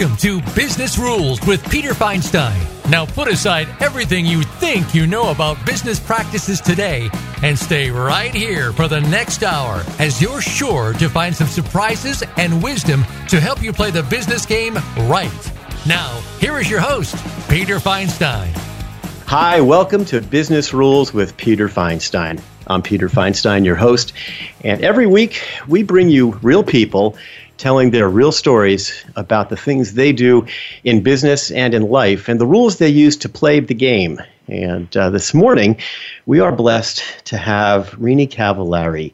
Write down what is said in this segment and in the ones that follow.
Welcome to Business Rules with Peter Feinstein. Now put aside everything you think you know about business practices today and stay right here for the next hour as you're sure to find some surprises and wisdom to help you play the business game right. Now, here is your host, Peter Feinstein. Hi, welcome to Business Rules with Peter Feinstein. I'm Peter Feinstein, your host, and every week we bring you real people telling their real stories about the things they do in business and in life and the rules they use to play the game. And uh, this morning, we are blessed to have Rini Cavallari.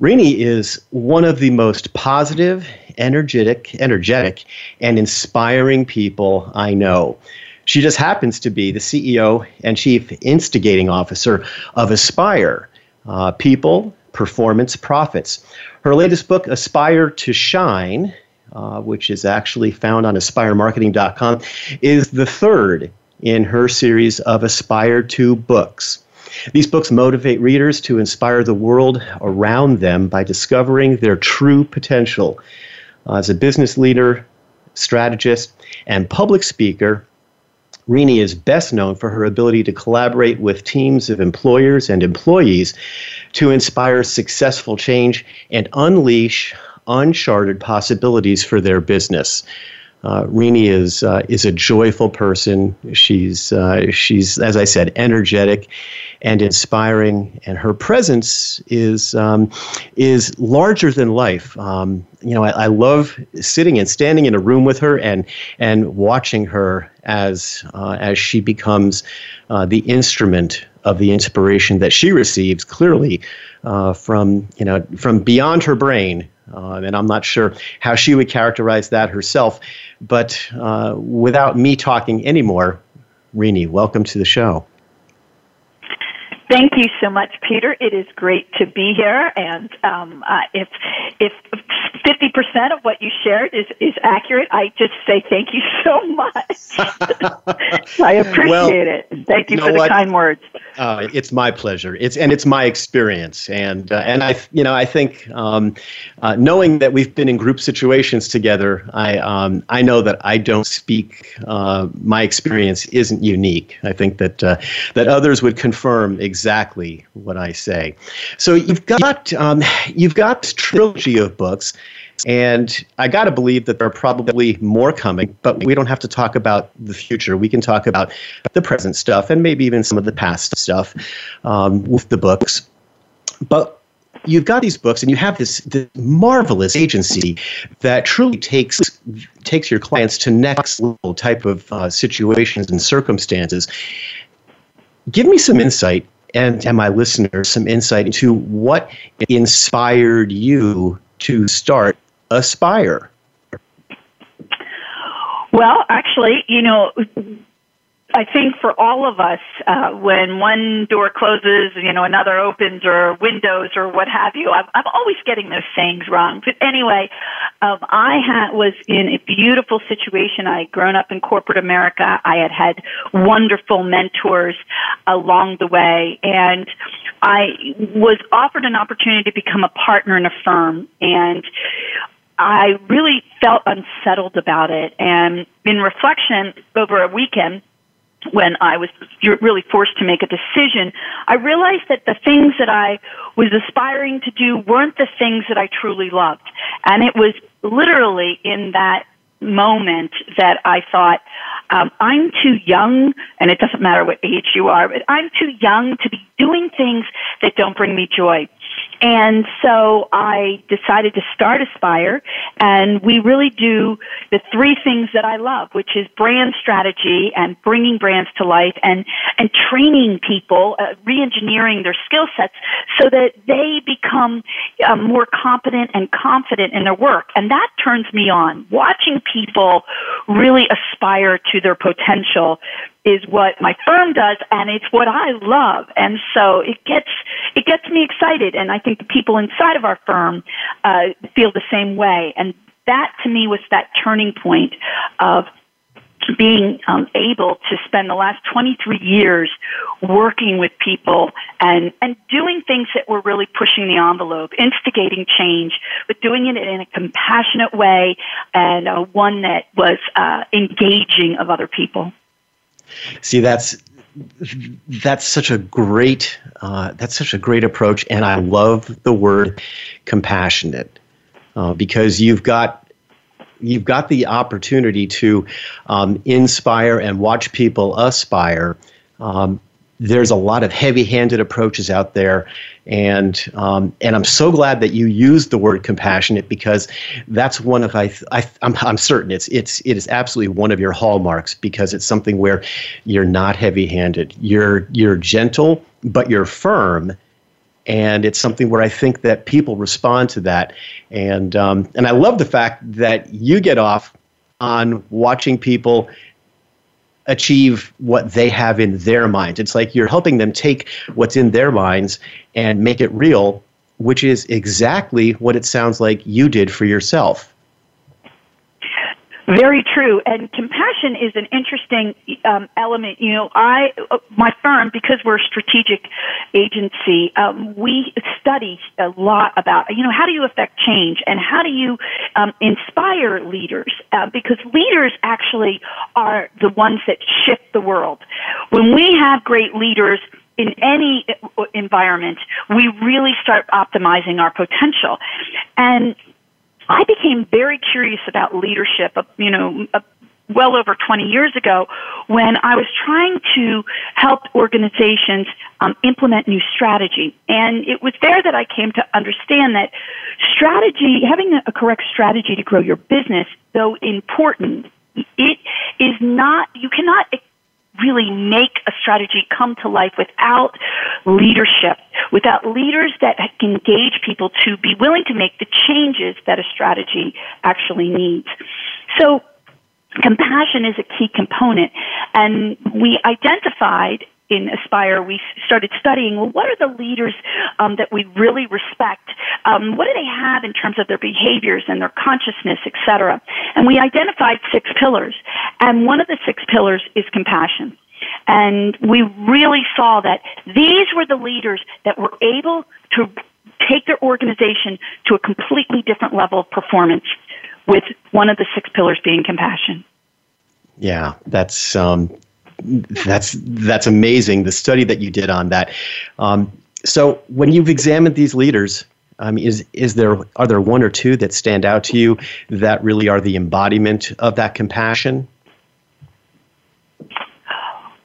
Rini is one of the most positive, energetic, energetic, and inspiring people I know. She just happens to be the CEO and Chief Instigating Officer of Aspire uh, People, Performance, Profits. Her latest book, Aspire to Shine, uh, which is actually found on aspiremarketing.com, is the third in her series of Aspire to books. These books motivate readers to inspire the world around them by discovering their true potential. Uh, as a business leader, strategist, and public speaker, Rini is best known for her ability to collaborate with teams of employers and employees to inspire successful change and unleash uncharted possibilities for their business. Uh, Rini is uh, is a joyful person. She's uh, she's as I said, energetic and inspiring, and her presence is um, is larger than life. Um, you know, I, I, love sitting and standing in a room with her and and watching her as uh, as she becomes uh, the instrument of the inspiration that she receives clearly uh, from you know from beyond her brain uh, and I'm not sure how she would characterize that herself. But uh, without me talking anymore, Rini, welcome to the show. Thank you so much, Peter. It is great to be here. And um, uh, if if fifty percent of what you shared is is accurate, I just say thank you so much. I appreciate well, it. Thank you, you for the what? kind words. Uh, it's my pleasure. It's and it's my experience, and uh, and I you know I think um, uh, knowing that we've been in group situations together, I um, I know that I don't speak. Uh, my experience isn't unique. I think that uh, that others would confirm exactly what I say. So you've got um, you've got trilogy of books. And I got to believe that there are probably more coming, but we don't have to talk about the future. We can talk about the present stuff and maybe even some of the past stuff um, with the books. But you've got these books and you have this, this marvelous agency that truly takes takes your clients to next level type of uh, situations and circumstances. Give me some insight and, and my listeners some insight into what inspired you to start Aspire? Well, actually, you know, I think for all of us, uh, when one door closes, you know, another opens, or windows, or what have you, I'm, I'm always getting those sayings wrong. But anyway, um, I had, was in a beautiful situation. I had grown up in corporate America. I had had wonderful mentors along the way, and I was offered an opportunity to become a partner in a firm, and I really felt unsettled about it. And in reflection over a weekend, when I was really forced to make a decision, I realized that the things that I was aspiring to do weren't the things that I truly loved. And it was literally in that moment that I thought, um, I'm too young, and it doesn't matter what age you are, but I'm too young to be doing things that don't bring me joy. And so I decided to start Aspire, and we really do the three things that I love, which is brand strategy and bringing brands to life and, and training people, uh, re-engineering their skill sets so that they become uh, more competent and confident in their work. And that turns me on. Watching people really aspire to their potential is what my firm does and it's what I love. And so it gets, it gets me excited. And I think the people inside of our firm, uh, feel the same way. And that to me was that turning point of being um, able to spend the last 23 years working with people and, and doing things that were really pushing the envelope, instigating change, but doing it in a compassionate way and uh, one that was uh, engaging of other people. See, that's that's such a great uh, that's such a great approach, and I love the word compassionate uh, because you've got you've got the opportunity to um, inspire and watch people aspire. Um, there's a lot of heavy-handed approaches out there, and um, and I'm so glad that you used the word compassionate because that's one of I, I I'm, I'm certain it's it's it is absolutely one of your hallmarks because it's something where you're not heavy-handed, you're you're gentle, but you're firm, and it's something where I think that people respond to that, and um, and I love the fact that you get off on watching people achieve what they have in their minds. It's like you're helping them take what's in their minds and make it real, which is exactly what it sounds like you did for yourself. Very true. And compassion is an interesting um, element. You know, I, uh, my firm, because we're a strategic agency, um, we study a lot about, you know, how do you affect change and how do you um, inspire leaders? Uh, because leaders actually are the ones that shift the world. When we have great leaders, in any uh, environment, we really start optimizing our potential. And I became very curious about leadership, uh, you know, uh, well over 20 years ago when I was trying to help organizations um, implement new strategy. And it was there that I came to understand that strategy, having a correct strategy to grow your business, though important, it is not, you cannot really make a strategy come to life without leadership, without leaders that engage people to be willing to make the changes that a strategy actually needs. So compassion is a key component and we identified in Aspire, we started studying, well, what are the leaders um, that we really respect? Um, what do they have in terms of their behaviors and their consciousness, et cetera? And we identified six pillars. And one of the six pillars is compassion. And we really saw that these were the leaders that were able to take their organization to a completely different level of performance with one of the six pillars being compassion. Yeah, that's um, that's that's amazing. The study that you did on that. Um, so when you've examined these leaders, um, is is there are there one or two that stand out to you that really are the embodiment of that compassion?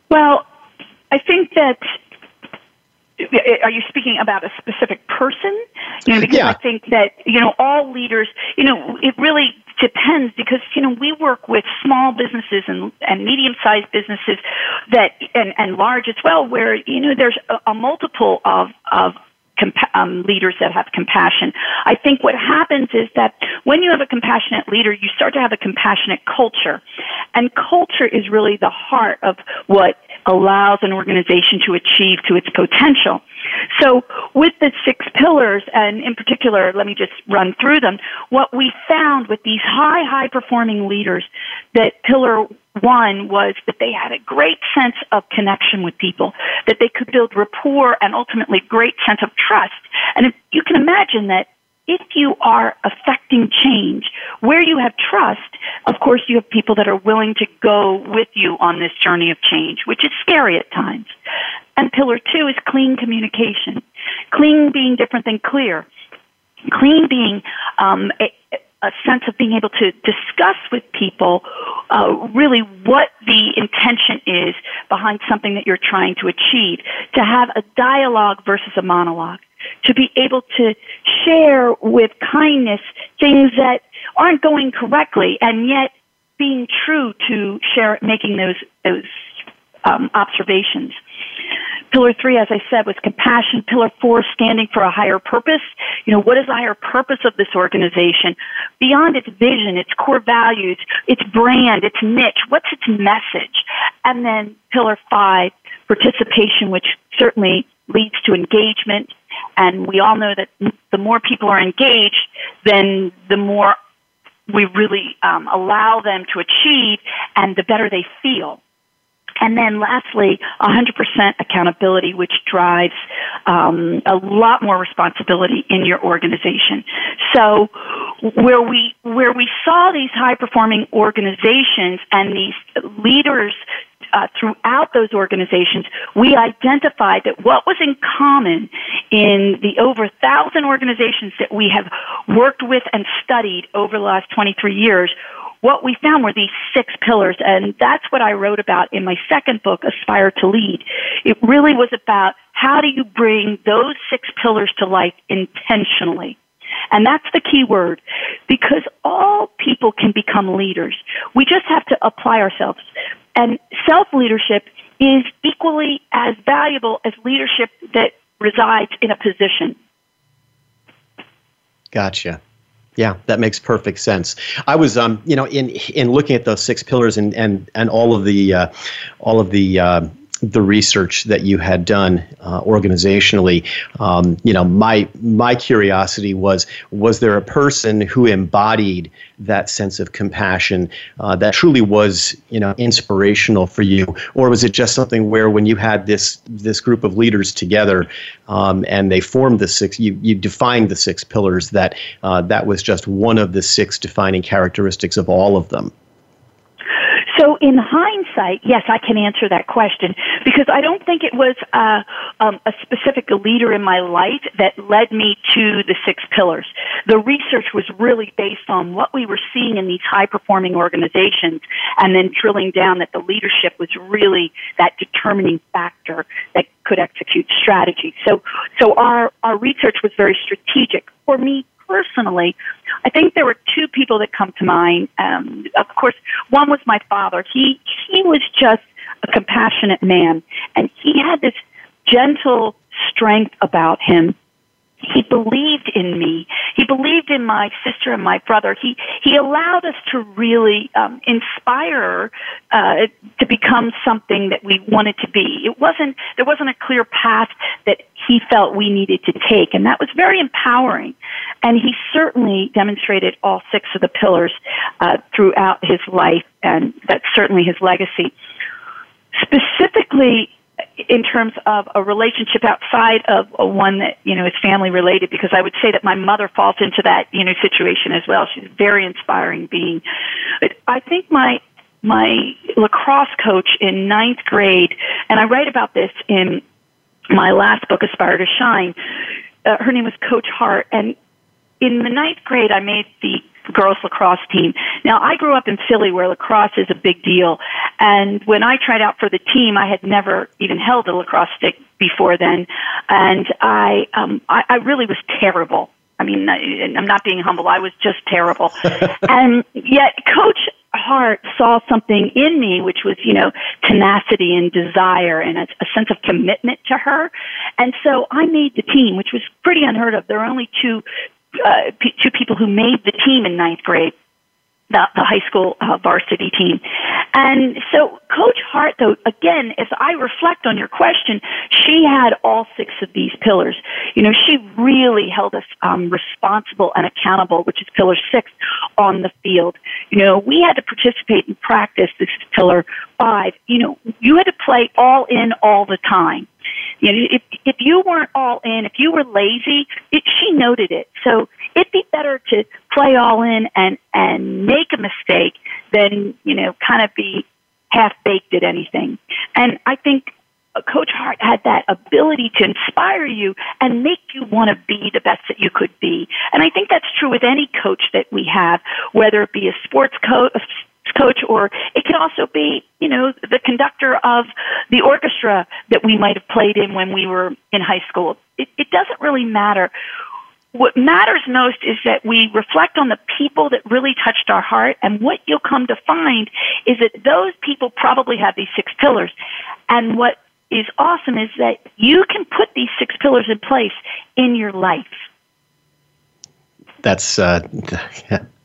Well, I think that are you speaking about a specific person? You know, because yeah. I think that you know all leaders. You know, it really depends because you know we work with small businesses and and medium sized businesses that and and large as well, where you know there's a, a multiple of of compa- um, leaders that have compassion. I think what happens is that when you have a compassionate leader, you start to have a compassionate culture. And culture is really the heart of what allows an organization to achieve to its potential. So with the six pillars, and in particular, let me just run through them, what we found with these high, high performing leaders, that pillar one was that they had a great sense of connection with people, that they could build rapport and ultimately great sense of trust. And if you can imagine that if you are affecting change where you have trust, of course you have people that are willing to go with you on this journey of change, which is scary at times. And pillar two is clean communication. Clean being different than clear. Clean being um, a, a sense of being able to discuss with people uh, really what the intention is behind something that you're trying to achieve. To have a dialogue versus a monologue to be able to share with kindness things that aren't going correctly and yet being true to share, making those, those um, observations. Pillar three, as I said, was compassion. Pillar four, standing for a higher purpose. You know, what is the higher purpose of this organization? Beyond its vision, its core values, its brand, its niche, what's its message? And then pillar five, participation, which certainly leads to engagement. And we all know that the more people are engaged, then the more we really um, allow them to achieve and the better they feel. And then lastly, 100% accountability, which drives um, a lot more responsibility in your organization. So where we, where we saw these high performing organizations and these leaders uh, throughout those organizations, we identified that what was in common in the over thousand organizations that we have worked with and studied over the last 23 years what we found were these six pillars, and that's what I wrote about in my second book, Aspire to Lead. It really was about how do you bring those six pillars to life intentionally. And that's the key word because all people can become leaders. We just have to apply ourselves. And self leadership is equally as valuable as leadership that resides in a position. Gotcha. Yeah, that makes perfect sense. I was, um, you know, in in looking at those six pillars and and and all of the uh, all of the uh, the research that you had done uh, organizationally, um, you know, my my curiosity was was there a person who embodied that sense of compassion uh, that truly was you know inspirational for you, or was it just something where when you had this this group of leaders together um, and they formed the six, you you defined the six pillars that uh, that was just one of the six defining characteristics of all of them. In hindsight, yes, I can answer that question because I don't think it was uh, um, a specific leader in my life that led me to the six pillars. The research was really based on what we were seeing in these high performing organizations and then drilling down that the leadership was really that determining factor that could execute strategy. So, so our, our research was very strategic. For me personally, I think there were two people that come to mind. Um, of course, one was my father. He he was just a compassionate man, and he had this gentle strength about him he believed in me. He believed in my sister and my brother. He he allowed us to really um, inspire uh, to become something that we wanted to be. It wasn't there wasn't a clear path that he felt we needed to take, and that was very empowering. And he certainly demonstrated all six of the pillars uh, throughout his life, and that's certainly his legacy. Specifically, in terms of a relationship outside of a one that you know is family related because I would say that my mother falls into that you know situation as well. She's a very inspiring being. But I think my my lacrosse coach in ninth grade, and I write about this in my last book, Aspire to Shine. Uh, her name was Coach Hart, and in the ninth grade, I made the girls lacrosse team. Now, I grew up in Philly where lacrosse is a big deal. And when I tried out for the team, I had never even held a lacrosse stick before then. And I, um, I, I really was terrible. I mean, I'm not being humble. I was just terrible. and yet Coach Hart saw something in me, which was, you know, tenacity and desire and a, a sense of commitment to her. And so I made the team, which was pretty unheard of. There were only two uh, two people who made the team in ninth grade, the, the high school uh, varsity team. And so Coach Hart, though, again, as I reflect on your question, she had all six of these pillars. You know, she really held us um, responsible and accountable, which is pillar six, on the field. You know, we had to participate in practice. This is pillar five. You know, you had to play all in all the time. You know, if if you weren't all in, if you were lazy, it, she noted it. So it'd be better to play all in and and make a mistake than you know kind of be half baked at anything. And I think uh, Coach Hart had that ability to inspire you and make you want to be the best that you could be. And I think that's true with any coach that we have, whether it be a sports coach, coach, or it can also be, you know, the conductor of the orchestra that we might have played in when we were in high school. It, it doesn't really matter. What matters most is that we reflect on the people that really touched our heart, and what you'll come to find is that those people probably have these six pillars. And what is awesome is that you can put these six pillars in place in your life. That's uh,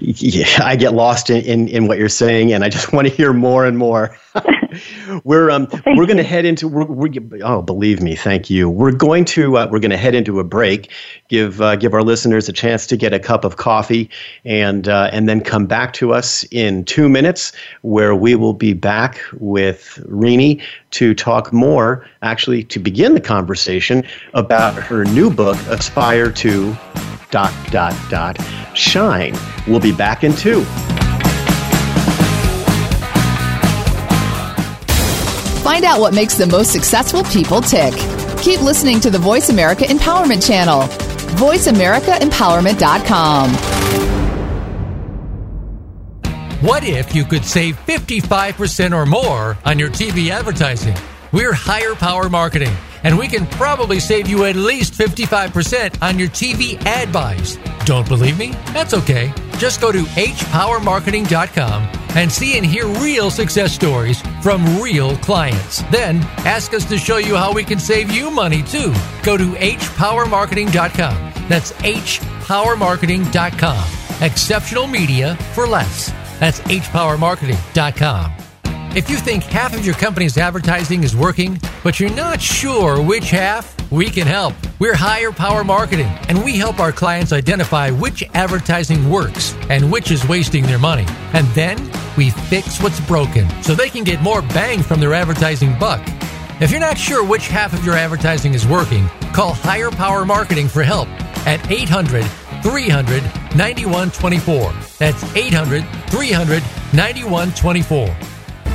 yeah, I get lost in, in, in, what you're saying, and I just want to hear more and more. we're um we're going to head into we're, we're, oh believe me, thank you. We're going to uh, we're going to head into a break, give uh, give our listeners a chance to get a cup of coffee, and uh, and then come back to us in two minutes, where we will be back with Rini to talk more, actually to begin the conversation about her new book, Aspire to dot dot dot shine. We'll be back in two. Find out what makes the most successful people tick. Keep listening to the Voice America Empowerment Channel. VoiceAmericaEmpowerment.com. What if you could save 55% or more on your TV advertising? We're Higher Power Marketing and we can probably save you at least 55% on your TV ad buys. Don't believe me? That's okay. Just go to hpowermarketing.com and see and hear real success stories from real clients. Then ask us to show you how we can save you money too. Go to hpowermarketing.com. That's hpowermarketing.com. Exceptional media for less. That's hpowermarketing.com. If you think half of your company's advertising is working, but you're not sure which half, we can help. We're Higher Power Marketing, and we help our clients identify which advertising works and which is wasting their money. And then we fix what's broken so they can get more bang from their advertising buck. If you're not sure which half of your advertising is working, call Higher Power Marketing for help at 800 300 9124. That's 800 300 9124.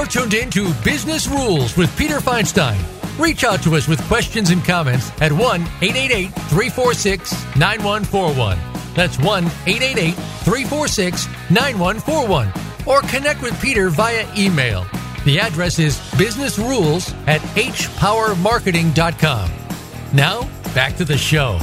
You're tuned in to Business Rules with Peter Feinstein. Reach out to us with questions and comments at 1 888 346 9141. That's 1 888 346 9141. Or connect with Peter via email. The address is businessrules at hpowermarketing.com. Now, back to the show.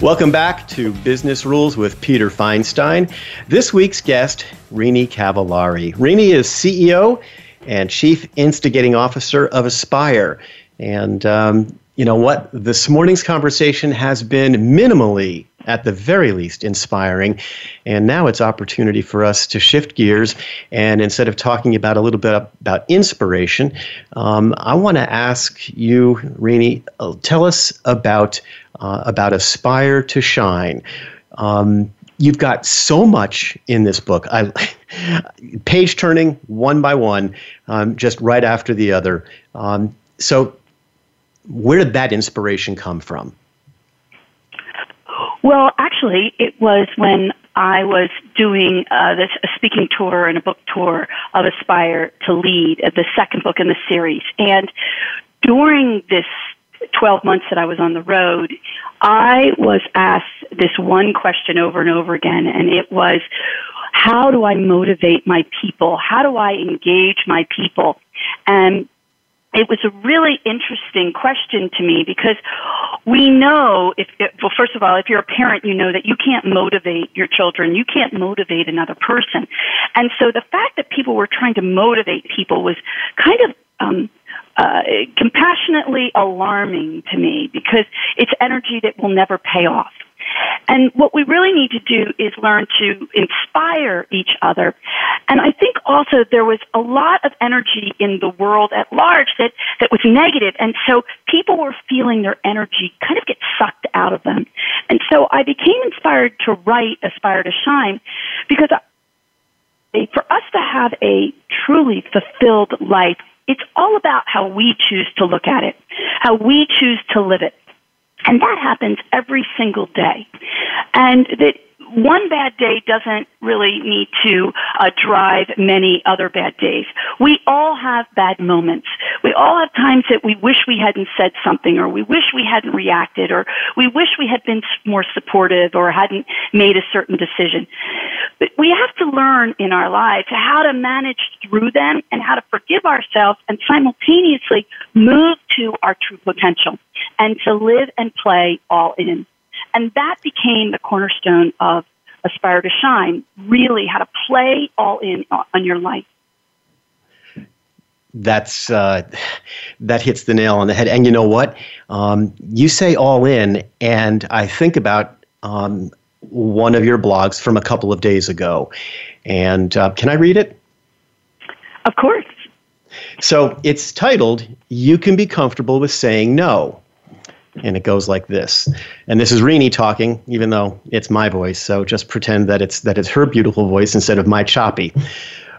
Welcome back to Business Rules with Peter Feinstein. This week's guest, Rini Cavallari. Rini is CEO and Chief Instigating Officer of Aspire. And um, you know what? This morning's conversation has been minimally at the very least inspiring. And now it's opportunity for us to shift gears. And instead of talking about a little bit about inspiration, um, I want to ask you, Rini, uh, tell us about uh, about Aspire to Shine. Um, you've got so much in this book. I, page turning one by one, um, just right after the other. Um, so, where did that inspiration come from? Well, actually, it was when I was doing uh, this a speaking tour and a book tour of Aspire to Lead, the second book in the series. And during this 12 months that I was on the road, I was asked this one question over and over again, and it was, how do I motivate my people? How do I engage my people? And it was a really interesting question to me because we know if, well first of all if you're a parent you know that you can't motivate your children you can't motivate another person and so the fact that people were trying to motivate people was kind of um uh, compassionately alarming to me because it's energy that will never pay off And what we really need to do is learn to inspire each other. And I think also there was a lot of energy in the world at large that, that was negative, and so people were feeling their energy kind of get sucked out of them. And so I became inspired to write Aspire to Shine because for us to have a truly fulfilled life, it's all about how we choose to look at it, how we choose to live it. And that happens every single day. And that one bad day doesn't really need to uh, drive many other bad days. We all have bad moments. We all have times that we wish we hadn't said something or we wish we hadn't reacted or we wish we had been more supportive or hadn't made a certain decision. But we have to learn in our lives how to manage through them and how to forgive ourselves and simultaneously move to our true potential and to live and play all in. And that became the cornerstone of Aspire to Shine, really how to play all in on your life. That's uh, that hits the nail on the head. And you know what? Um, you say all in, and I think about um, one of your blogs from a couple of days ago. And uh, can I read it? Of course. So it's titled, You Can Be Comfortable with Saying No and it goes like this. And this is Rini talking, even though it's my voice. So just pretend that it's that it's her beautiful voice instead of my choppy.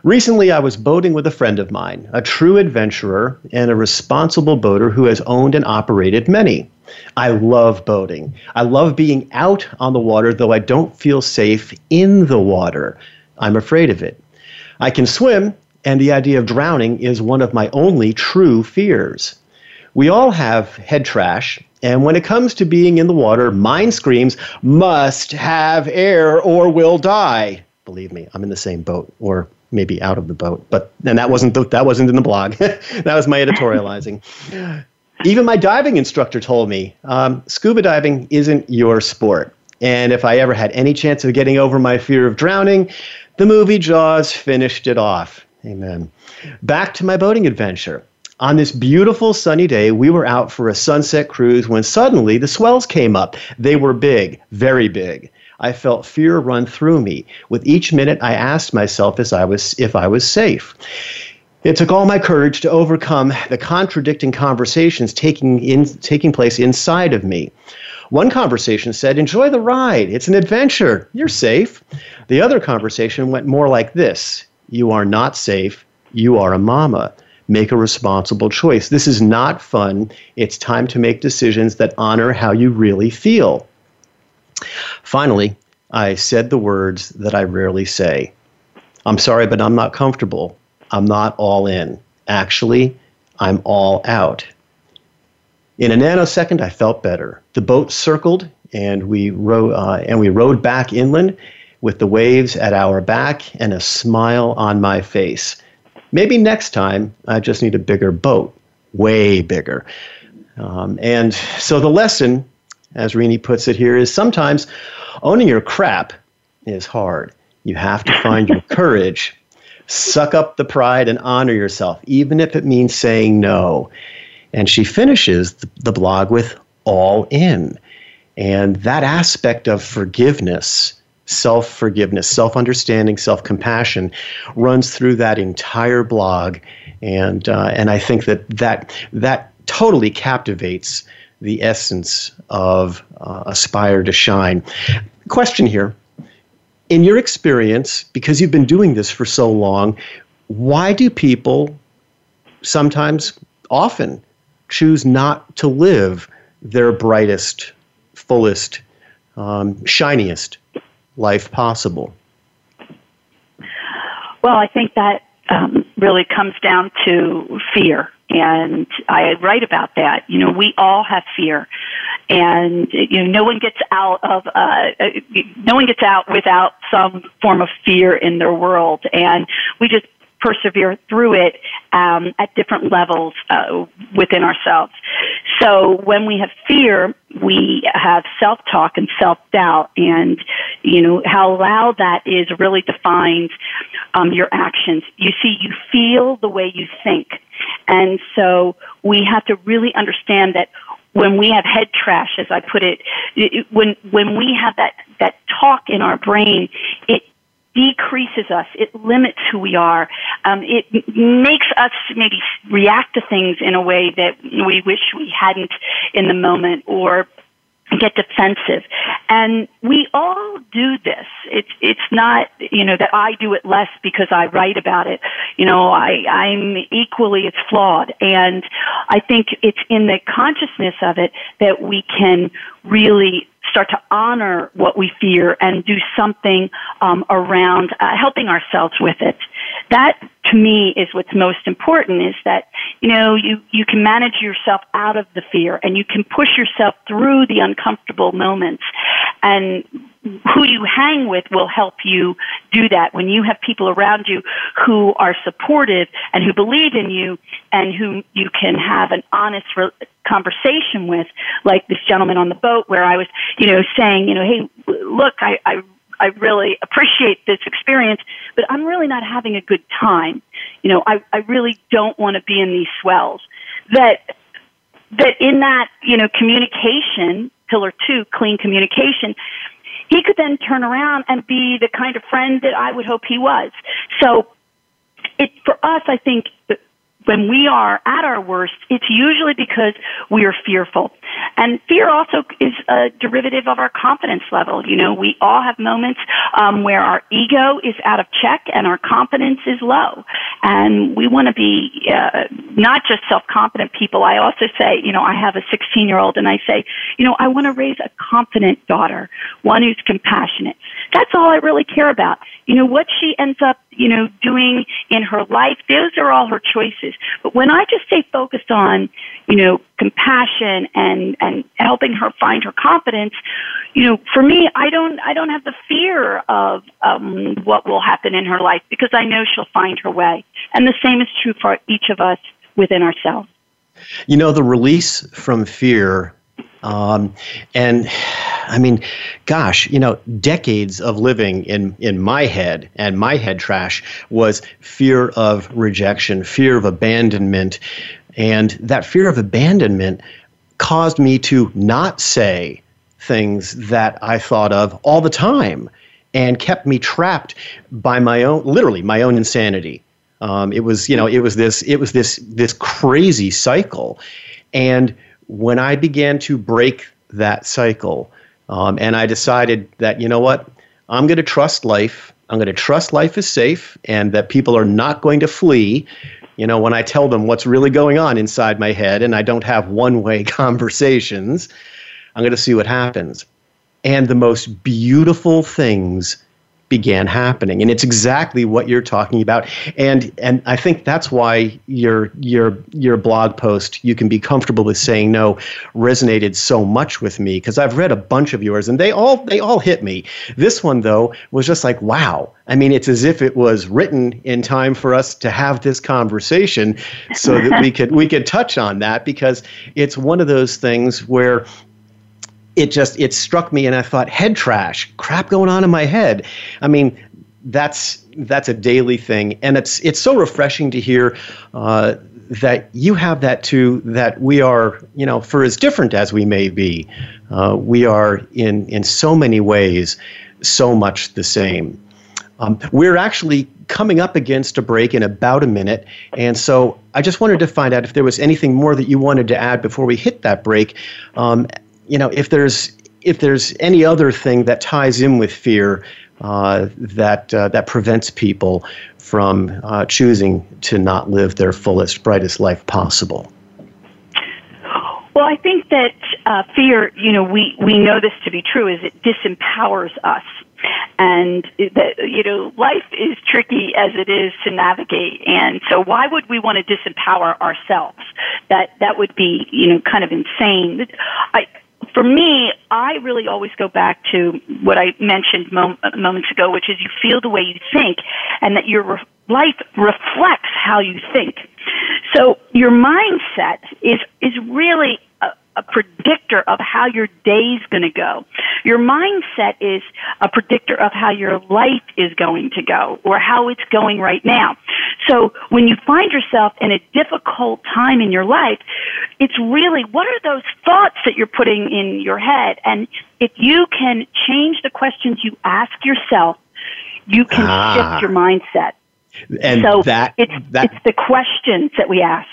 Recently, I was boating with a friend of mine, a true adventurer and a responsible boater who has owned and operated many. I love boating. I love being out on the water, though I don't feel safe in the water. I'm afraid of it. I can swim, and the idea of drowning is one of my only true fears. We all have head trash, and when it comes to being in the water, mine screams, must have air or will die. Believe me, I'm in the same boat, or maybe out of the boat. But and that wasn't the, that wasn't in the blog. that was my editorializing. Even my diving instructor told me um, scuba diving isn't your sport. And if I ever had any chance of getting over my fear of drowning, the movie Jaws finished it off. Amen. Back to my boating adventure. On this beautiful sunny day, we were out for a sunset cruise when suddenly the swells came up. They were big, very big. I felt fear run through me. With each minute, I asked myself as I was, if I was safe. It took all my courage to overcome the contradicting conversations taking, in, taking place inside of me. One conversation said, Enjoy the ride. It's an adventure. You're safe. The other conversation went more like this You are not safe. You are a mama make a responsible choice. This is not fun. It's time to make decisions that honor how you really feel. Finally, I said the words that I rarely say I'm sorry, but I'm not comfortable. I'm not all in. Actually, I'm all out. In a nanosecond, I felt better. The boat circled, and we rowed, uh, and we rowed back inland with the waves at our back and a smile on my face. Maybe next time I just need a bigger boat, way bigger. Um, and so the lesson, as Rini puts it here, is sometimes owning your crap is hard. You have to find your courage, suck up the pride, and honor yourself, even if it means saying no. And she finishes the, the blog with all in. And that aspect of forgiveness self forgiveness, self understanding, self compassion runs through that entire blog, and uh, and I think that that that totally captivates the essence of uh, aspire to shine. Question here. In your experience, because you've been doing this for so long, why do people sometimes, often, choose not to live their brightest, fullest, um, shiniest life possible? Well, I think that um, really comes down to fear. And I write about that. You know, we all have fear, and you know, no one gets out of uh, no one gets out without some form of fear in their world. And we just persevere through it um, at different levels uh, within ourselves. So when we have fear, we have self-talk and self-doubt, and you know how loud that is really defines um, your actions. You see, you feel the way you think, and so we have to really understand that when we have head trash, as I put it, it when when we have that that talk in our brain, it decreases us. It limits who we are. Um, it makes us maybe react to things in a way that we wish we hadn't in the moment, or get defensive. And we all do this. It's it's not, you know, that I do it less because I write about it. You know, I I'm equally it's flawed. And I think it's in the consciousness of it that we can really start to honor what we fear and do something um, around uh, helping ourselves with it. That to me is what's most important is that you know you you can manage yourself out of the fear and you can push yourself through the uncomfortable moments and who you hang with will help you do that when you have people around you who are supportive and who believe in you and who you can have an honest re- conversation with like this gentleman on the boat where I was you know saying you know hey look I I I really appreciate this experience, but I'm really not having a good time. You know, I, I really don't want to be in these swells. That, that in that, you know, communication, pillar two, clean communication, he could then turn around and be the kind of friend that I would hope he was. So it, for us, I think when we are at our worst, it's usually because we are fearful. And fear also is a derivative of our confidence level. You know, we all have moments um, where our ego is out of check and our confidence is low. And we want to be uh, not just self-confident people. I also say, you know, I have a 16-year-old and I say, you know, I want to raise a confident daughter, one who's compassionate. That's all I really care about. You know, what she ends up, you know, doing in her life, those are all her choices. But when I just stay focused on, you know, compassion and, and helping her find her confidence, you know, for me, I don't, I don't have the fear of, um, what will happen in her life because I know she'll find her way. And the same is true for each of us within ourselves. You know, the release from fear um, and I mean, gosh, you know, decades of living in, in my head and my head trash was fear of rejection, fear of abandonment. And that fear of abandonment caused me to not say things that I thought of all the time and kept me trapped by my own, literally, my own insanity. Um, it was, you know, it was this, it was this, this crazy cycle. And when I began to break that cycle, um, and I decided that, you know what, I'm going to trust life. I'm going to trust life is safe and that people are not going to flee. You know, when I tell them what's really going on inside my head and I don't have one way conversations, I'm going to see what happens. And the most beautiful things began happening. And it's exactly what you're talking about. And and I think that's why your your your blog post you can be comfortable with saying no resonated so much with me because I've read a bunch of yours and they all they all hit me. This one though was just like wow. I mean it's as if it was written in time for us to have this conversation so that we could we could touch on that because it's one of those things where it just it struck me and I thought head trash crap going on in my head. I mean that's that's a daily thing. And it's it's so refreshing to hear uh, that you have that too that we are you know for as different as we may be uh, we are in in so many ways so much the same. Um, we're actually coming up against a break in about a minute. And so i just wanted to find out if there was anything more that you wanted to add before we hit that break. Um, you know, if there's if there's any other thing that ties in with fear uh, that uh, that prevents people from uh, choosing to not live their fullest, brightest life possible. Well, I think that uh, fear, you know, we, we know this to be true, is it disempowers us. And that, you know, life is tricky as it is to navigate. And so why would we want to disempower ourselves? That, that would be, you know, kind of insane. I, for me, I really always go back to what I mentioned mom- moments ago, which is you feel the way you think, and that your re- life reflects how you think. So your mindset is is really a, predictor of how your day's going to go. Your mindset is a predictor of how your life is going to go or how it's going right now. So when you find yourself in a difficult time in your life, it's really what are those thoughts that you're putting in your head? And if you can change the questions you ask yourself, you can ah. shift your mindset. And so that, it's, that, it's the questions that we ask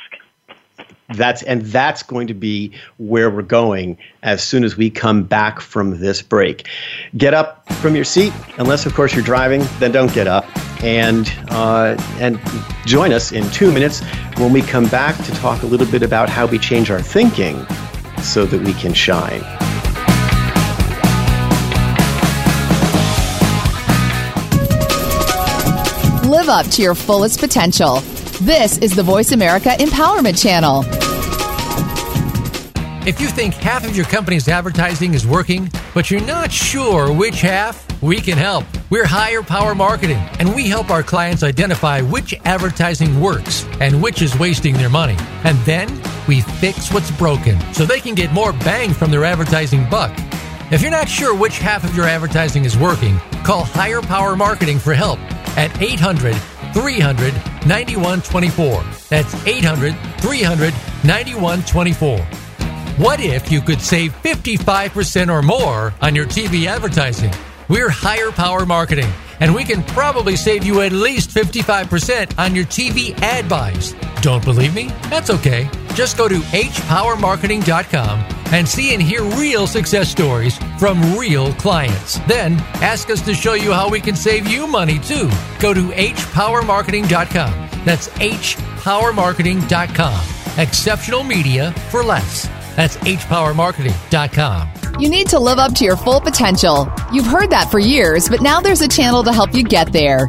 that's and that's going to be where we're going as soon as we come back from this break. Get up from your seat unless of course you're driving then don't get up. And uh, and join us in two minutes when we come back to talk a little bit about how we change our thinking so that we can shine. Live up to your fullest potential this is the Voice America Empowerment Channel. If you think half of your company's advertising is working, but you're not sure which half, we can help. We're Higher Power Marketing, and we help our clients identify which advertising works and which is wasting their money. And then we fix what's broken so they can get more bang from their advertising buck. If you're not sure which half of your advertising is working, call Higher Power Marketing for help at 800 300 9124. That's 800 300 9124. What if you could save 55% or more on your TV advertising? We're Higher Power Marketing, and we can probably save you at least 55% on your TV ad buys. Don't believe me? That's okay. Just go to hpowermarketing.com and see and hear real success stories from real clients. Then ask us to show you how we can save you money too. Go to hpowermarketing.com. That's hpowermarketing.com. Exceptional media for less. That's hpowermarketing.com. You need to live up to your full potential. You've heard that for years, but now there's a channel to help you get there.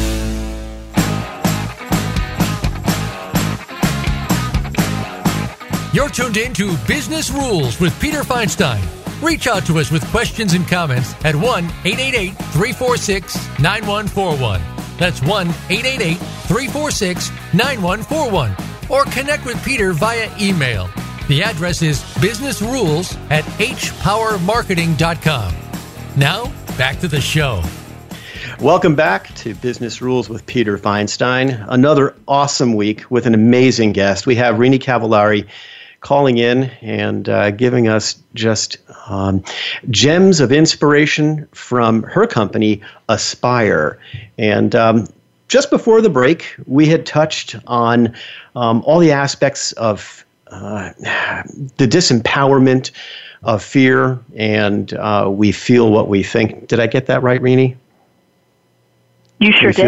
You're tuned in to Business Rules with Peter Feinstein. Reach out to us with questions and comments at 1 888 346 9141. That's 1 888 346 9141. Or connect with Peter via email. The address is businessrules at hpowermarketing.com. Now, back to the show. Welcome back to Business Rules with Peter Feinstein. Another awesome week with an amazing guest. We have Rini Cavallari calling in and uh, giving us just um, gems of inspiration from her company, Aspire. And um, just before the break, we had touched on um, all the aspects of uh, the disempowerment of fear, and uh, we feel what we think. Did I get that right, Rini? You sure did.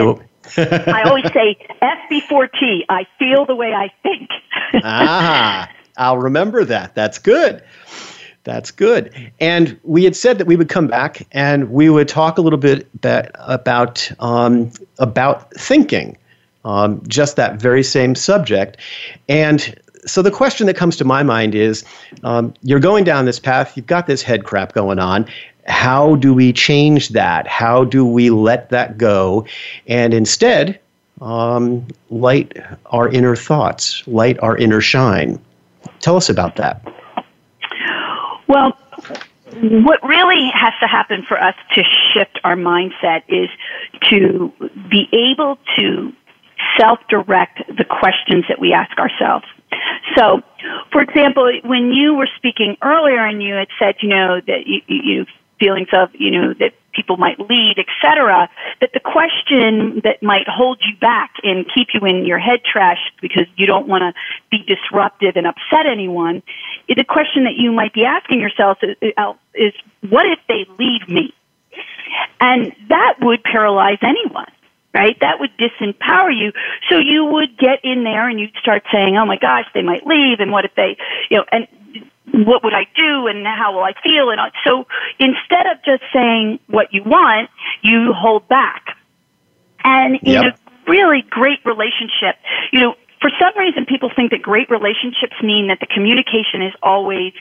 I always say F before T. I feel the way I think. ah, I'll remember that. That's good. That's good. And we had said that we would come back and we would talk a little bit about um, about thinking, um, just that very same subject. And so the question that comes to my mind is um, you're going down this path, you've got this head crap going on. How do we change that? How do we let that go? And instead, um, light our inner thoughts, light our inner shine. Tell us about that. Well, what really has to happen for us to shift our mindset is to be able to self direct the questions that we ask ourselves. So, for example, when you were speaking earlier and you had said, you know, that you, you feelings of, you know, that people might lead, etc., that the question that might hold you back and keep you in your head trash because you don't want to be disruptive and upset anyone, the question that you might be asking yourself uh, uh, is, is what if they leave me? And that would paralyze anyone right? That would disempower you. So you would get in there and you'd start saying, oh my gosh, they might leave and what if they, you know, and what would I do and how will I feel? And so instead of just saying what you want, you hold back. And in yep. a really great relationship, you know, for some reason, people think that great relationships mean that the communication is always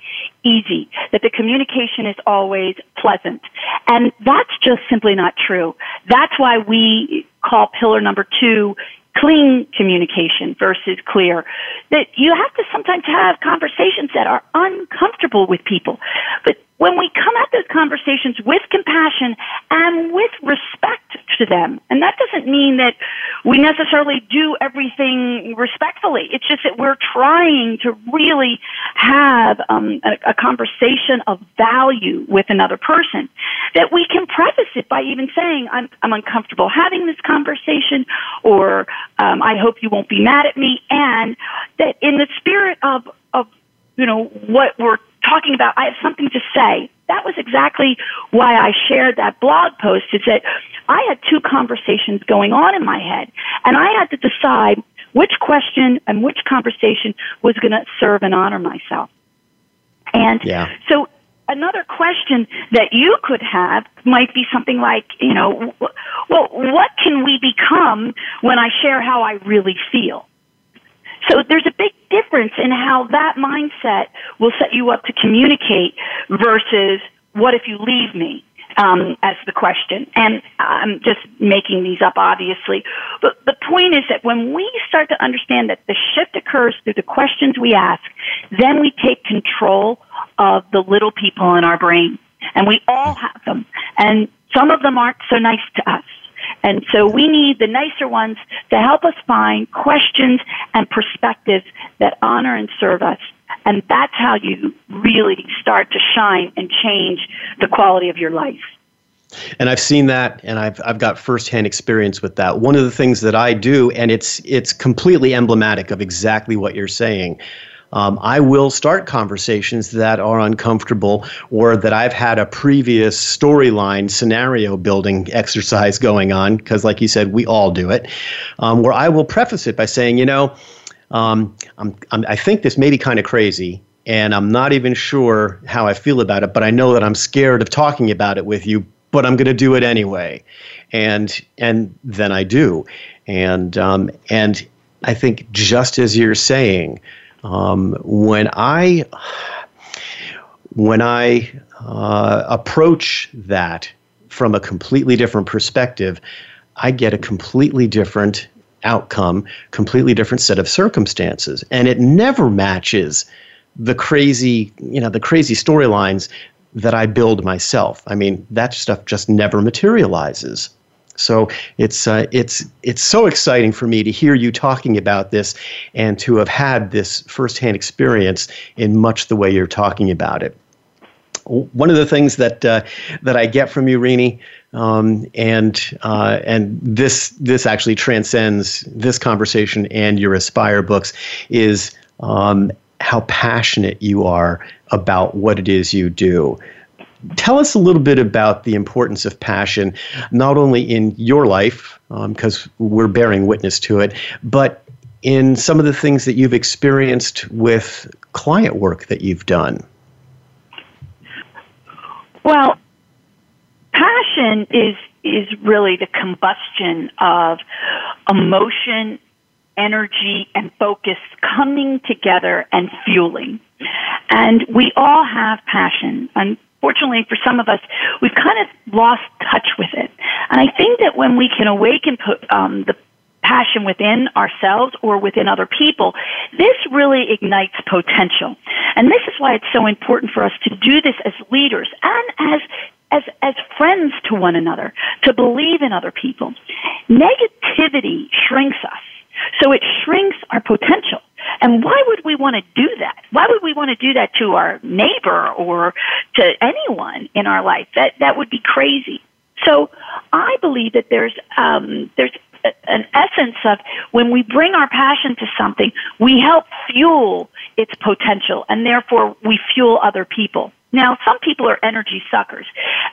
easy, that the communication is always pleasant. And that's just simply not true. That's why we call pillar number two clean communication versus clear. That you have to sometimes have conversations that are uncomfortable with people. But when we come at those conversations with compassion and with respect to them, and that doesn't mean that we necessarily do everything respectfully. It's just that we're trying to really have um, a, a conversation of value with another person. That we can preface it by even saying, "I'm, I'm uncomfortable having this conversation," or um, "I hope you won't be mad at me," and that in the spirit of of you know what we're talking about, I have something to say. That was exactly why I shared that blog post is that I had two conversations going on in my head and I had to decide which question and which conversation was going to serve and honor myself. And yeah. so another question that you could have might be something like, you know, well, what can we become when I share how I really feel? So there's a big difference in how that mindset will set you up to communicate versus what if you leave me? Um, as the question. And I'm just making these up, obviously. But the point is that when we start to understand that the shift occurs through the questions we ask, then we take control of the little people in our brain. And we all have them. And some of them aren't so nice to us. And so we need the nicer ones to help us find questions and perspectives that honor and serve us. And that's how you really start to shine and change the quality of your life. And I've seen that, and I've I've got firsthand experience with that. One of the things that I do, and it's it's completely emblematic of exactly what you're saying um, I will start conversations that are uncomfortable or that I've had a previous storyline scenario building exercise going on, because, like you said, we all do it, um, where I will preface it by saying, you know, um, I'm, I'm, I think this may be kind of crazy, and I'm not even sure how I feel about it, but I know that I'm scared of talking about it with you, but I'm going to do it anyway. And, and then I do. And, um, and I think just as you're saying, um, when I when I uh, approach that from a completely different perspective, I get a completely different outcome, completely different set of circumstances, and it never matches the crazy, you know, the crazy storylines that I build myself. I mean, that stuff just never materializes. So it's uh, it's it's so exciting for me to hear you talking about this and to have had this firsthand experience in much the way you're talking about it. One of the things that uh, that I get from you, Rini, um, and uh, and this this actually transcends this conversation and your Aspire books, is um, how passionate you are about what it is you do tell us a little bit about the importance of passion, not only in your life, because um, we're bearing witness to it, but in some of the things that you've experienced with client work that you've done. Well, passion is is really the combustion of emotion, energy, and focus coming together and fueling. And we all have passion. And fortunately for some of us, we've kind of lost touch with it. And I think that when we can awaken um, the passion within ourselves or within other people, this really ignites potential. And this is why it's so important for us to do this as leaders and as as as friends to one another, to believe in other people. Negativity shrinks us. So it shrinks our potential. And why would we want to do that? Why would we want to do that to our neighbor or to anyone in our life? That that would be crazy. So I believe that there's um, there's an essence of when we bring our passion to something, we help fuel its potential, and therefore we fuel other people. Now, some people are energy suckers,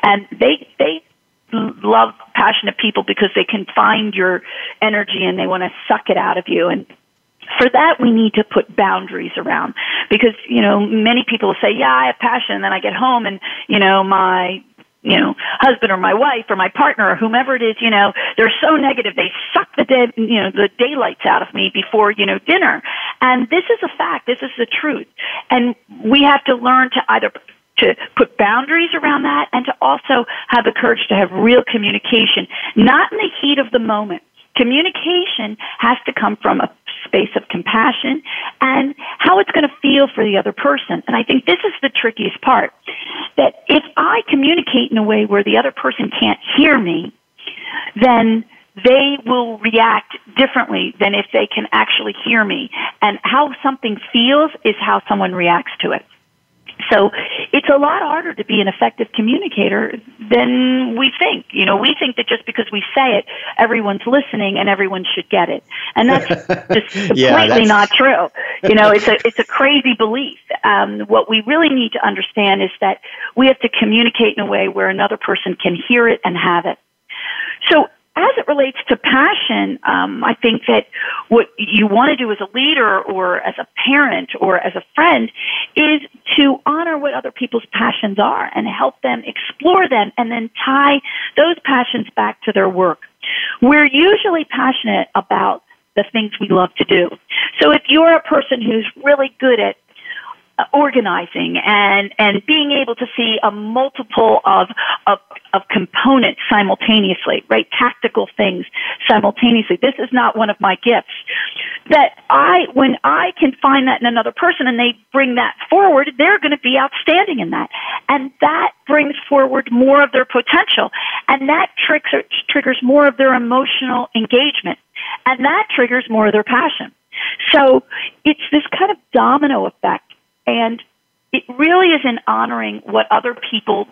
and they they love passionate people because they can find your energy and they want to suck it out of you and for that we need to put boundaries around because you know many people say yeah i have passion and then i get home and you know my you know, husband or my wife or my partner or whomever it is, you know, they're so negative. They suck the day, you know, the daylights out of me before, you know, dinner. And this is a fact. This is the truth. And we have to learn to either to put boundaries around that and to also have the courage to have real communication, not in the heat of the moment. Communication has to come from a space of compassion and how it's going to feel for the other person. And I think this is the trickiest part. That if I communicate in a way where the other person can't hear me, then they will react differently than if they can actually hear me. And how something feels is how someone reacts to it. So it's a lot harder to be an effective communicator than we think. You know, we think that just because we say it, everyone's listening and everyone should get it. And that's just completely yeah, that's... not true. You know, it's a, it's a crazy belief. Um, what we really need to understand is that we have to communicate in a way where another person can hear it and have it. So as it relates to passion, um, I think that what you want to do as a leader or as a parent or as a friend is to honor what other people's passions are and help them explore them and then tie those passions back to their work. We're usually passionate about the things we love to do. So if you're a person who's really good at organizing and and being able to see a multiple of of of components simultaneously, right? Tactical things simultaneously. This is not one of my gifts. That I when I can find that in another person and they bring that forward, they're going to be outstanding in that. And that brings forward more of their potential and that triggers triggers more of their emotional engagement. And that triggers more of their passion. So it's this kind of domino effect and it really is in honoring what other people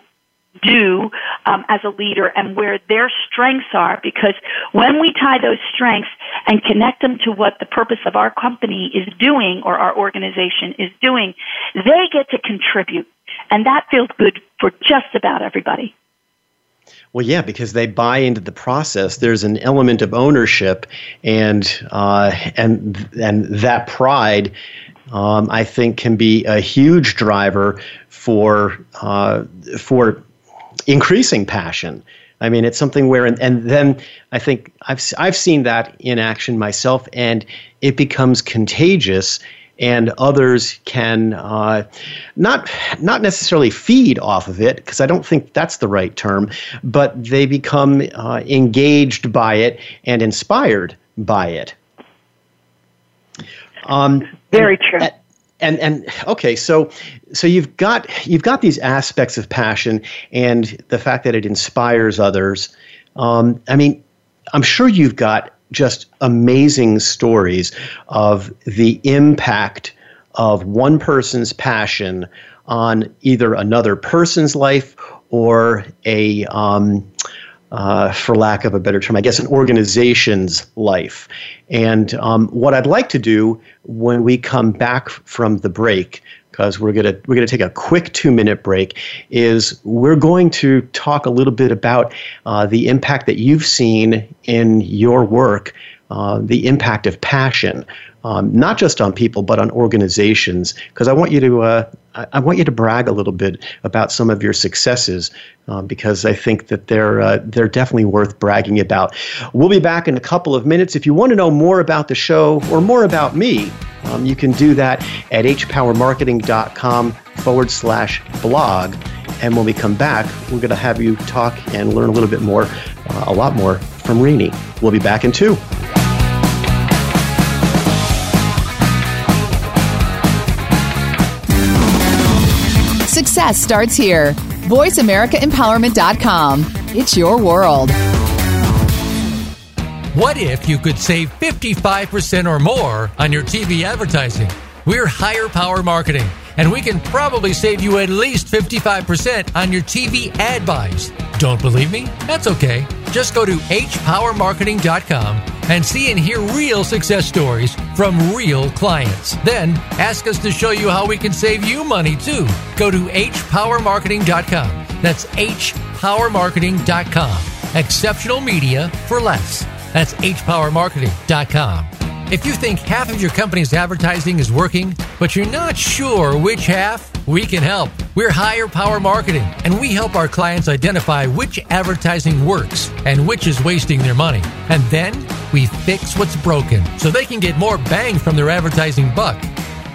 do um, as a leader and where their strengths are because when we tie those strengths and connect them to what the purpose of our company is doing or our organization is doing, they get to contribute. And that feels good for just about everybody. Well, yeah, because they buy into the process. There's an element of ownership, and uh, and and that pride um, I think can be a huge driver for uh, for increasing passion. I mean, it's something where, and, and then I think I've I've seen that in action myself, and it becomes contagious, and others can uh, not not necessarily feed off of it because I don't think that's the right term, but they become uh, engaged by it and inspired by it. Um, Very true. And, and okay, so so you've got you've got these aspects of passion and the fact that it inspires others. Um, I mean, I'm sure you've got just amazing stories of the impact of one person's passion on either another person's life or a um, uh, for lack of a better term, I guess, an organization's life. And um, what I'd like to do when we come back from the break, because we're gonna we're gonna take a quick two minute break, is we're going to talk a little bit about uh, the impact that you've seen in your work, uh, the impact of passion um, not just on people but on organizations. Because I want you to uh, I want you to brag a little bit about some of your successes um, because I think that they're uh, they're definitely worth bragging about. We'll be back in a couple of minutes. If you want to know more about the show or more about me, um, you can do that at hpowermarketing.com forward slash blog. And when we come back, we're going to have you talk and learn a little bit more, uh, a lot more from Rini. We'll be back in two. Success starts here. VoiceAmericaEmpowerment.com. It's your world. What if you could save 55% or more on your TV advertising? We're Higher Power Marketing, and we can probably save you at least 55% on your TV ad buys. Don't believe me? That's okay. Just go to hpowermarketing.com and see and hear real success stories from real clients. Then ask us to show you how we can save you money too. Go to hpowermarketing.com. That's hpowermarketing.com. Exceptional media for less. That's hpowermarketing.com. If you think half of your company's advertising is working, but you're not sure which half, we can help. We're Higher Power Marketing, and we help our clients identify which advertising works and which is wasting their money. And then we fix what's broken so they can get more bang from their advertising buck.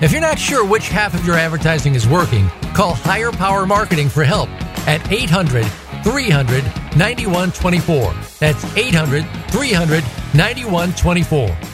If you're not sure which half of your advertising is working, call Higher Power Marketing for help at 800 300 9124. That's 800 300 9124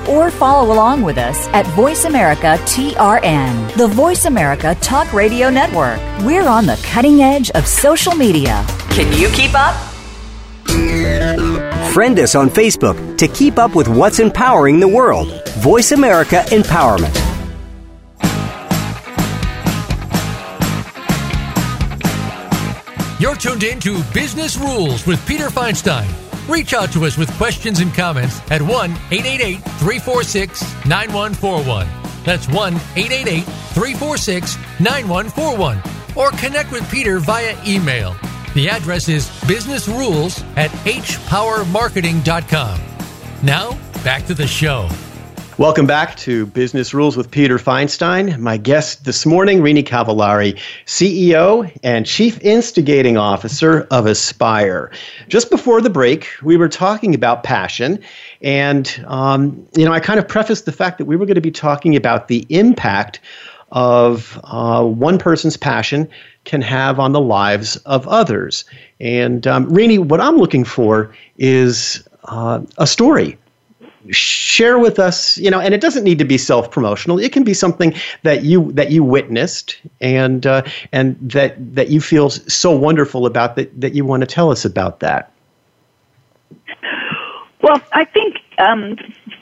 or follow along with us at Voice America TRN, the Voice America Talk Radio Network. Network. We're on the cutting edge of social media. Can you keep up? Friend us on Facebook to keep up with what's empowering the world. Voice America Empowerment. You're tuned in to Business Rules with Peter Feinstein. Reach out to us with questions and comments at 1 888 346 9141. That's 1 888 346 9141. Or connect with Peter via email. The address is businessrules at hpowermarketing.com. Now, back to the show. Welcome back to Business Rules with Peter Feinstein. My guest this morning, Rini Cavallari, CEO and Chief Instigating Officer of Aspire. Just before the break, we were talking about passion, and um, you know, I kind of prefaced the fact that we were going to be talking about the impact of uh, one person's passion can have on the lives of others. And um, Rini, what I'm looking for is uh, a story share with us you know and it doesn't need to be self-promotional. It can be something that you that you witnessed and uh, and that that you feel so wonderful about that that you want to tell us about that. Well i think um,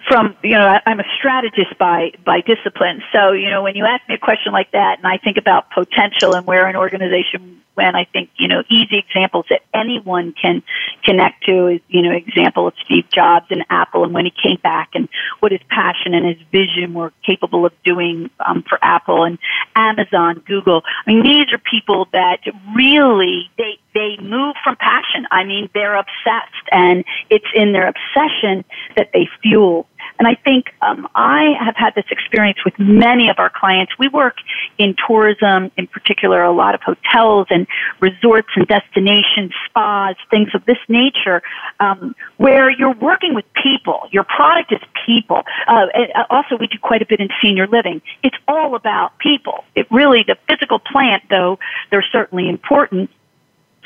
from you know I'm a strategist by by discipline. So you know when you ask me a question like that, and I think about potential and where an organization went, I think you know easy examples that anyone can connect to is you know example of Steve Jobs and Apple and when he came back and what his passion and his vision were capable of doing um, for Apple and Amazon, Google. I mean these are people that really they they move from passion. I mean they're obsessed, and it's in their obsession that they fuel and I think um, I have had this experience with many of our clients. We work in tourism, in particular, a lot of hotels and resorts and destinations, spas, things of this nature, um, where you're working with people. Your product is people. Uh, uh, also, we do quite a bit in senior living. It's all about people. It really, the physical plant, though, they're certainly important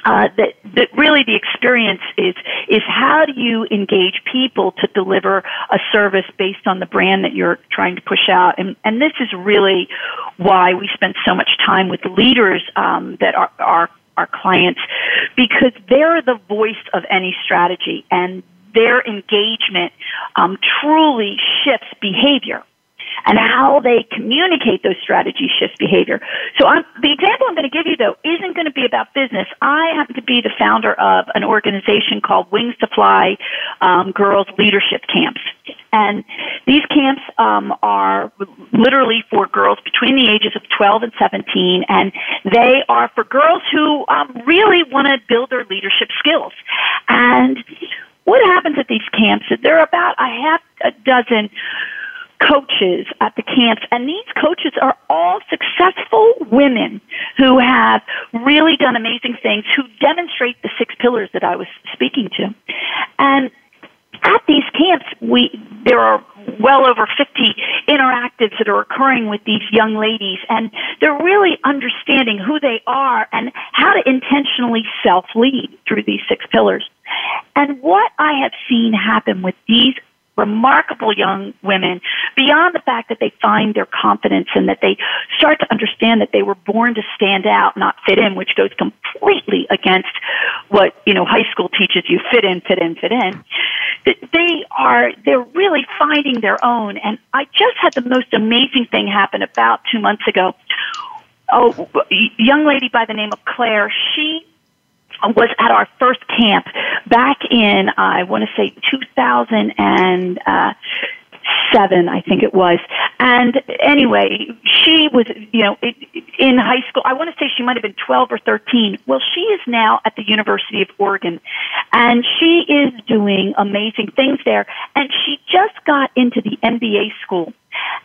uh, that that really the experience is is how do you engage people to deliver a service based on the brand that you're trying to push out? And and this is really why we spend so much time with leaders um, that are are our clients because they're the voice of any strategy and their engagement um, truly shifts behavior and how they communicate those strategies shifts behavior. So I'm, the example I'm going to give you though isn't going to be about business. I happen to be the founder of an organization called Wings to Fly um, Girls Leadership Camps. And these camps um, are literally for girls between the ages of 12 and 17, and they are for girls who um, really want to build their leadership skills. And what happens at these camps is there are about a half a dozen coaches at the camps, and these coaches are all successful women who have really done amazing things, who demonstrate the six pillars that I was speaking to. And at these camps, we there are well over 50 interactives that are occurring with these young ladies, and they're really understanding who they are and how to intentionally self lead through these six pillars. And what I have seen happen with these remarkable young women beyond the fact that they find their confidence and that they start to understand that they were born to stand out, not fit in, which goes completely against what, you know, high school teaches you fit in, fit in, fit in. They are, they're really finding their own. And I just had the most amazing thing happen about two months ago. Oh, young lady by the name of Claire, she was at our first camp back in I want to say 2000 and uh, seven, I think it was. And anyway, she was, you know, in high school. I want to say she might have been 12 or 13. Well, she is now at the University of Oregon and she is doing amazing things there. And she just got into the MBA school.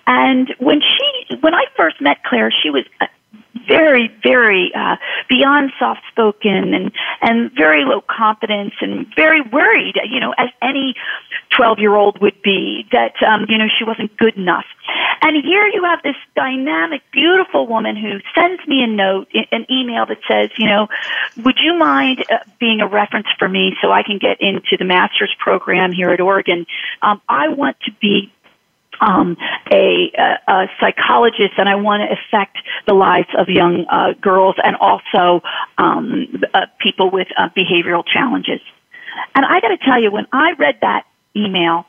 And when she, when I first met Claire, she was very, very uh, beyond soft spoken and and very low confidence and very worried. You know, as any twelve year old would be that um, you know she wasn't good enough. And here you have this dynamic, beautiful woman who sends me a note, an email that says, you know, would you mind uh, being a reference for me so I can get into the master's program here at Oregon? Um, I want to be um, a, a, a, psychologist, and I want to affect the lives of young uh, girls and also um, uh, people with uh, behavioral challenges. And I got to tell you, when I read that email,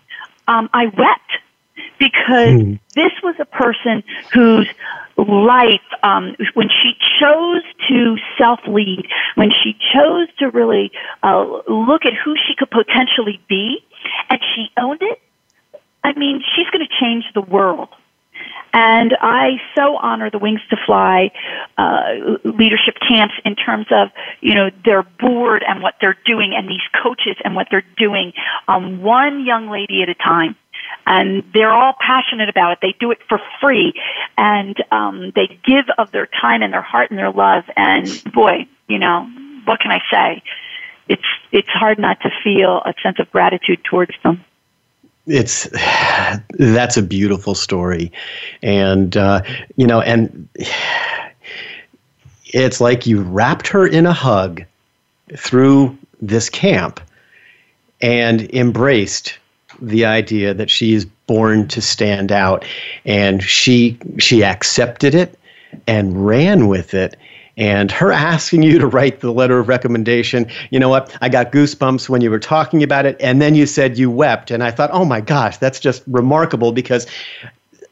um, I wept because mm. this was a person whose life, um, when she chose to self lead, when she chose to really uh, look at who she could potentially be, and she owned it I mean, she's going to change the world. And I so honor the Wings to Fly uh, leadership camps in terms of, you know, their board and what they're doing and these coaches and what they're doing um, one young lady at a time. And they're all passionate about it. They do it for free. And um, they give of their time and their heart and their love. And boy, you know, what can I say? It's, it's hard not to feel a sense of gratitude towards them it's that's a beautiful story. And uh, you know and it's like you wrapped her in a hug through this camp and embraced the idea that she is born to stand out. And she she accepted it and ran with it and her asking you to write the letter of recommendation. You know what? I got goosebumps when you were talking about it, and then you said you wept, and I thought, oh my gosh, that's just remarkable because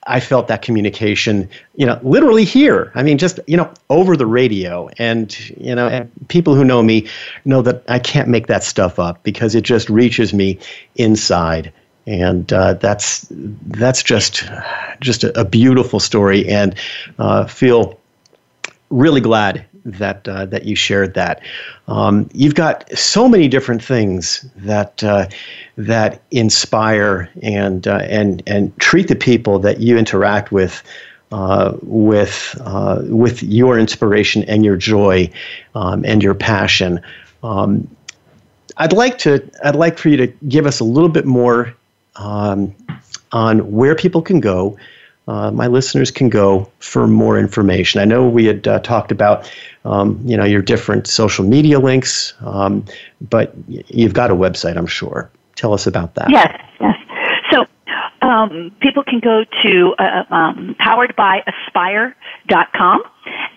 I felt that communication, you know, literally here. I mean, just you know, over the radio, and you know, and people who know me know that I can't make that stuff up because it just reaches me inside, and uh, that's that's just just a, a beautiful story, and uh, feel really glad that uh, that you shared that. Um, you've got so many different things that uh, that inspire and uh, and and treat the people that you interact with. Uh, with uh, with your inspiration and your joy um, and your passion, um, I'd like to I'd like for you to give us a little bit more um, on where people can go uh, my listeners can go for more information. I know we had uh, talked about, um, you know, your different social media links, um, but you've got a website, I'm sure. Tell us about that. Yes, yes. Um, people can go to uh, um, poweredbyaspire.com.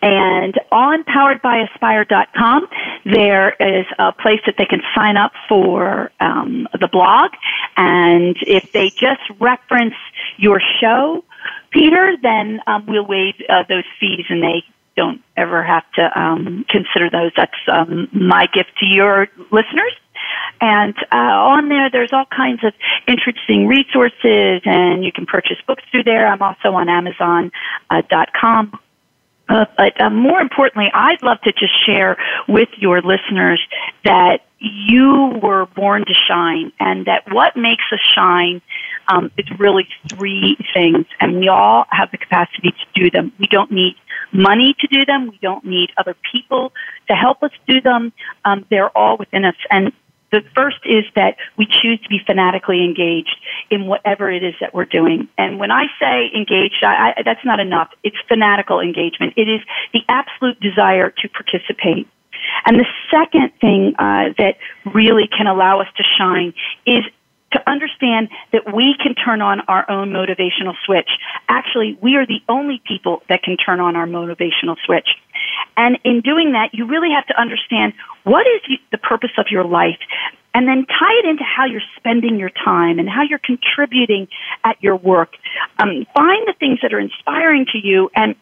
And on poweredbyaspire.com, there is a place that they can sign up for um, the blog. And if they just reference your show, Peter, then um, we'll waive uh, those fees and they don't ever have to um, consider those. That's um, my gift to your listeners. And uh, on there, there's all kinds of interesting resources, and you can purchase books through there. I'm also on Amazon.com. Uh, uh, but uh, more importantly, I'd love to just share with your listeners that you were born to shine, and that what makes us shine um, is really three things, and we all have the capacity to do them. We don't need money to do them. We don't need other people to help us do them. Um, they're all within us, and the first is that we choose to be fanatically engaged in whatever it is that we're doing. And when I say engaged, I, I, that's not enough. It's fanatical engagement. It is the absolute desire to participate. And the second thing uh, that really can allow us to shine is to understand that we can turn on our own motivational switch. Actually, we are the only people that can turn on our motivational switch. And in doing that, you really have to understand what is the purpose of your life and then tie it into how you're spending your time and how you're contributing at your work. Um, find the things that are inspiring to you and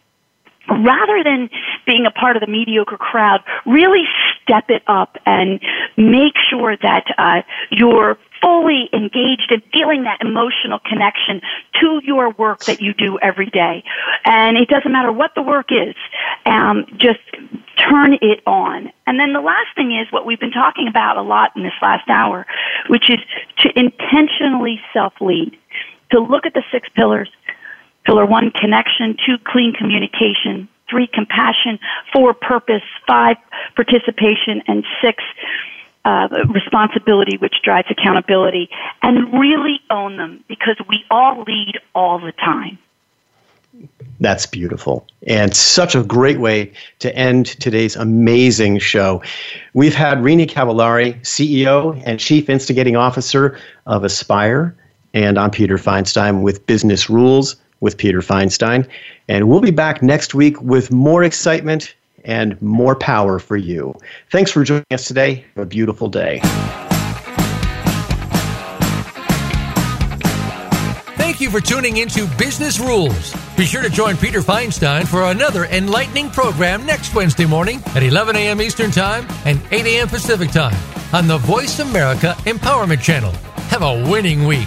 rather than being a part of the mediocre crowd, really step it up and make sure that uh, you're fully engaged and feeling that emotional connection to your work that you do every day. And it doesn't matter what the work is, um, just turn it on. And then the last thing is what we've been talking about a lot in this last hour, which is to intentionally self-lead. To look at the six pillars. Pillar one, connection. Two, clean communication. Three, compassion. Four, purpose. Five, participation. And six, uh, responsibility, which drives accountability, and really own them because we all lead all the time. That's beautiful. And such a great way to end today's amazing show. We've had Rini Cavallari, CEO and Chief Instigating Officer of Aspire. And I'm Peter Feinstein with Business Rules with Peter Feinstein. And we'll be back next week with more excitement and more power for you. Thanks for joining us today. Have a beautiful day. Thank you for tuning into Business Rules. Be sure to join Peter Feinstein for another enlightening program next Wednesday morning at 11 a.m. Eastern Time and 8 a.m. Pacific Time on the Voice America Empowerment Channel. Have a winning week.